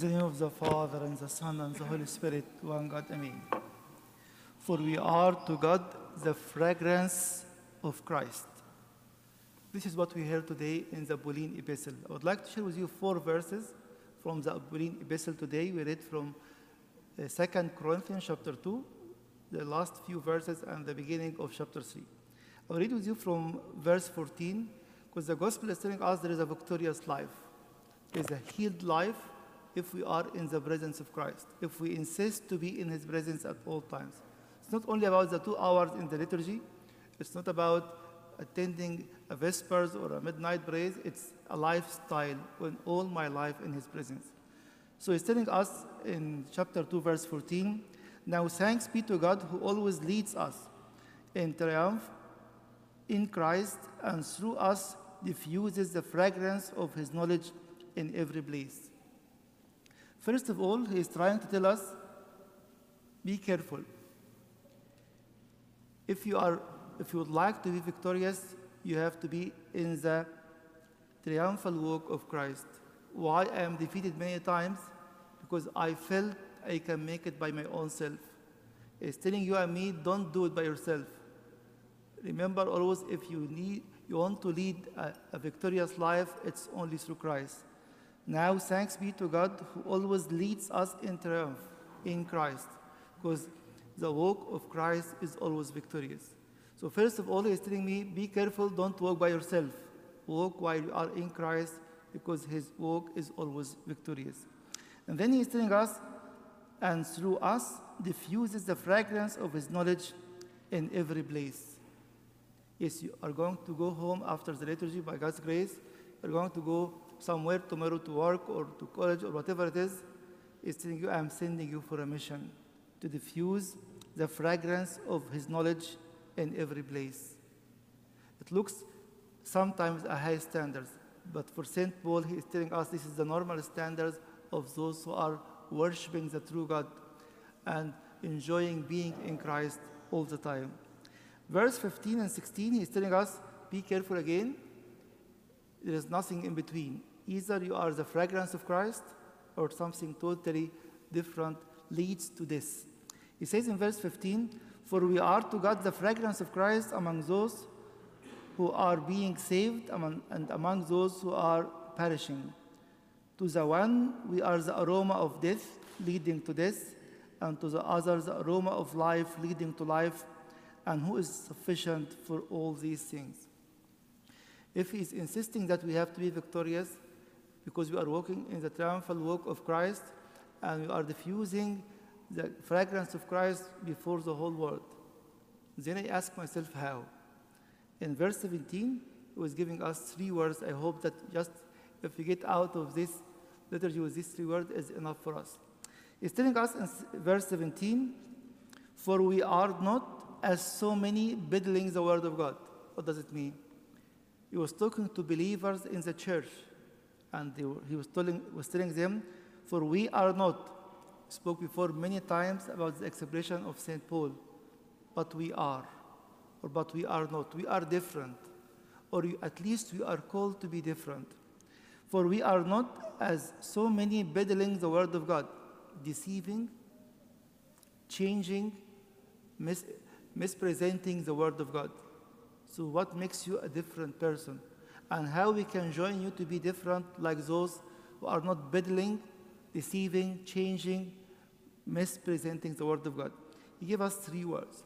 In the name of the Father, and the Son, and the Holy Spirit, one God, Amen. For we are to God the fragrance of Christ. This is what we heard today in the Pauline Epistle. I would like to share with you four verses from the Pauline Epistle today. We read from uh, 2 Corinthians chapter 2, the last few verses, and the beginning of chapter 3. I'll read with you from verse 14, because the gospel is telling us there is a victorious life. There is a healed life if we are in the presence of Christ, if we insist to be in his presence at all times. It's not only about the two hours in the liturgy, it's not about attending a vespers or a midnight praise, it's a lifestyle when all my life in his presence. So he's telling us in chapter 2, verse 14, now thanks be to God who always leads us in triumph in Christ and through us diffuses the fragrance of his knowledge in every place. First of all, he is trying to tell us be careful. If you, are, if you would like to be victorious, you have to be in the triumphal walk of Christ. Why I am defeated many times? Because I felt I can make it by my own self. It's telling you and me, don't do it by yourself. Remember always, if you need, you want to lead a, a victorious life, it's only through Christ. Now, thanks be to God who always leads us in triumph in Christ, because the walk of Christ is always victorious. So, first of all, he's telling me, be careful, don't walk by yourself. Walk while you are in Christ, because his walk is always victorious. And then he's telling us, and through us diffuses the fragrance of his knowledge in every place. Yes, you are going to go home after the liturgy by God's grace. You're going to go somewhere tomorrow to work or to college or whatever it is. He's telling you, I'm sending you for a mission to diffuse the fragrance of his knowledge in every place. It looks sometimes a high standards, but for St. Paul, he is telling us this is the normal standards of those who are worshiping the true God and enjoying being in Christ all the time. Verse 15 and 16, he's telling us, be careful again. There is nothing in between. Either you are the fragrance of Christ or something totally different leads to this. He says in verse 15, For we are to God the fragrance of Christ among those who are being saved and among those who are perishing. To the one, we are the aroma of death leading to death, and to the other, the aroma of life leading to life, and who is sufficient for all these things. If he is insisting that we have to be victorious because we are walking in the triumphal walk of Christ and we are diffusing the fragrance of Christ before the whole world, then I ask myself how. In verse 17, he was giving us three words. I hope that just if we get out of this liturgy with these three words is enough for us. He's telling us in verse 17, for we are not as so many peddling the word of God. What does it mean? He was talking to believers in the church, and were, he was telling, was telling them, For we are not, spoke before many times about the expression of St. Paul, but we are, or but we are not. We are different, or you, at least we are called to be different. For we are not as so many peddling the word of God, deceiving, changing, mis- mispresenting the word of God. So, what makes you a different person? And how we can join you to be different, like those who are not peddling, deceiving, changing, mispresenting the Word of God. He gave us three words.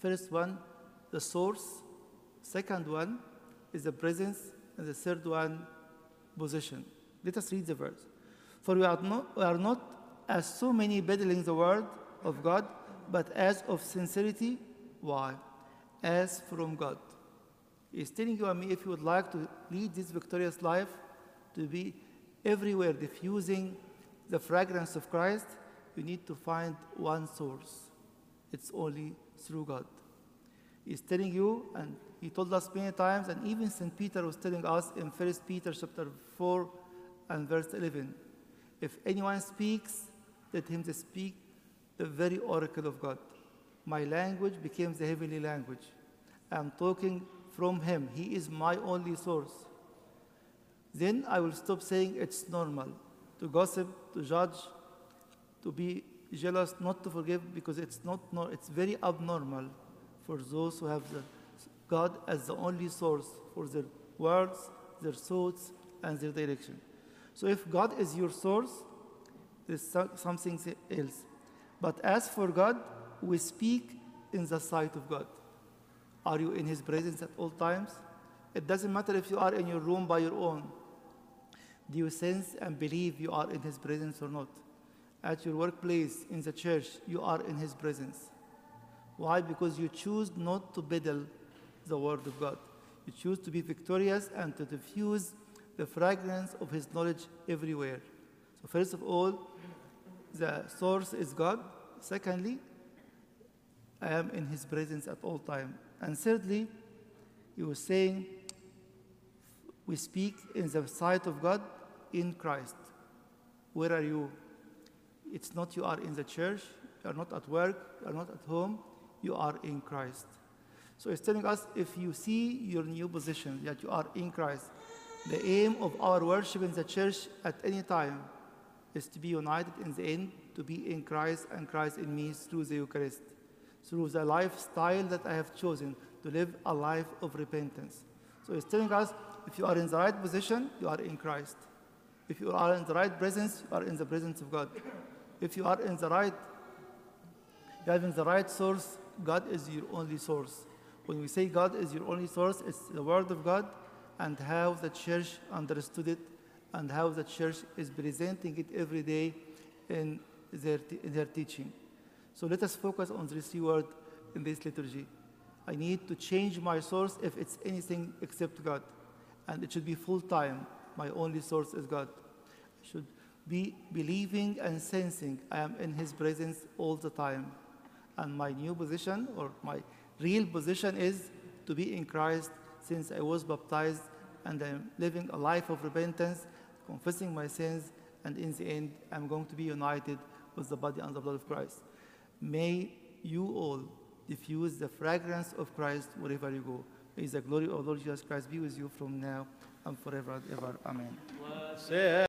First one, the source. Second one is the presence. And the third one, position. Let us read the verse. For we are not, we are not as so many peddling the Word of God, but as of sincerity. Why? As from God. He's telling you and me if you would like to lead this victorious life, to be everywhere diffusing the fragrance of Christ, you need to find one source. It's only through God. He's telling you, and he told us many times, and even St. Peter was telling us in 1 Peter chapter 4 and verse 11, if anyone speaks, let him speak the very oracle of God. My language becomes the heavenly language. I'm talking from Him. He is my only source. Then I will stop saying it's normal. to gossip, to judge, to be jealous, not to forgive, because it's not nor it's very abnormal for those who have the, God as the only source for their words, their thoughts, and their direction. So if God is your source, there's something else. But as for God, we speak in the sight of God. Are you in His presence at all times? It doesn't matter if you are in your room by your own. Do you sense and believe you are in His presence or not? At your workplace, in the church, you are in His presence. Why? Because you choose not to peddle the Word of God. You choose to be victorious and to diffuse the fragrance of His knowledge everywhere. So, first of all, the source is God. Secondly, I am in His presence at all time. And thirdly, he was saying, we speak in the sight of God in Christ. Where are you? It's not you are in the church, you are not at work, you are not at home, you are in Christ. So it's telling us if you see your new position, that you are in Christ, the aim of our worship in the church at any time is to be united in the end, to be in Christ and Christ in me through the Eucharist, through the lifestyle that I have chosen to live a life of repentance. So it's telling us if you are in the right position, you are in Christ. If you are in the right presence, you are in the presence of God. If you are in the right, you have in the right source, God is your only source. When we say God is your only source, it's the Word of God and how the church understood it and how the church is presenting it every day in their, in their teaching. So let us focus on this words in this liturgy. I need to change my source if it's anything except God. And it should be full time. My only source is God. I should be believing and sensing I am in His presence all the time. And my new position or my real position is to be in Christ since I was baptized and I'm living a life of repentance, confessing my sins, and in the end, I'm going to be united with the body and the blood of Christ. May you all diffuse the fragrance of Christ wherever you go. May the glory of Lord Jesus Christ be with you from now and forever and ever. Amen.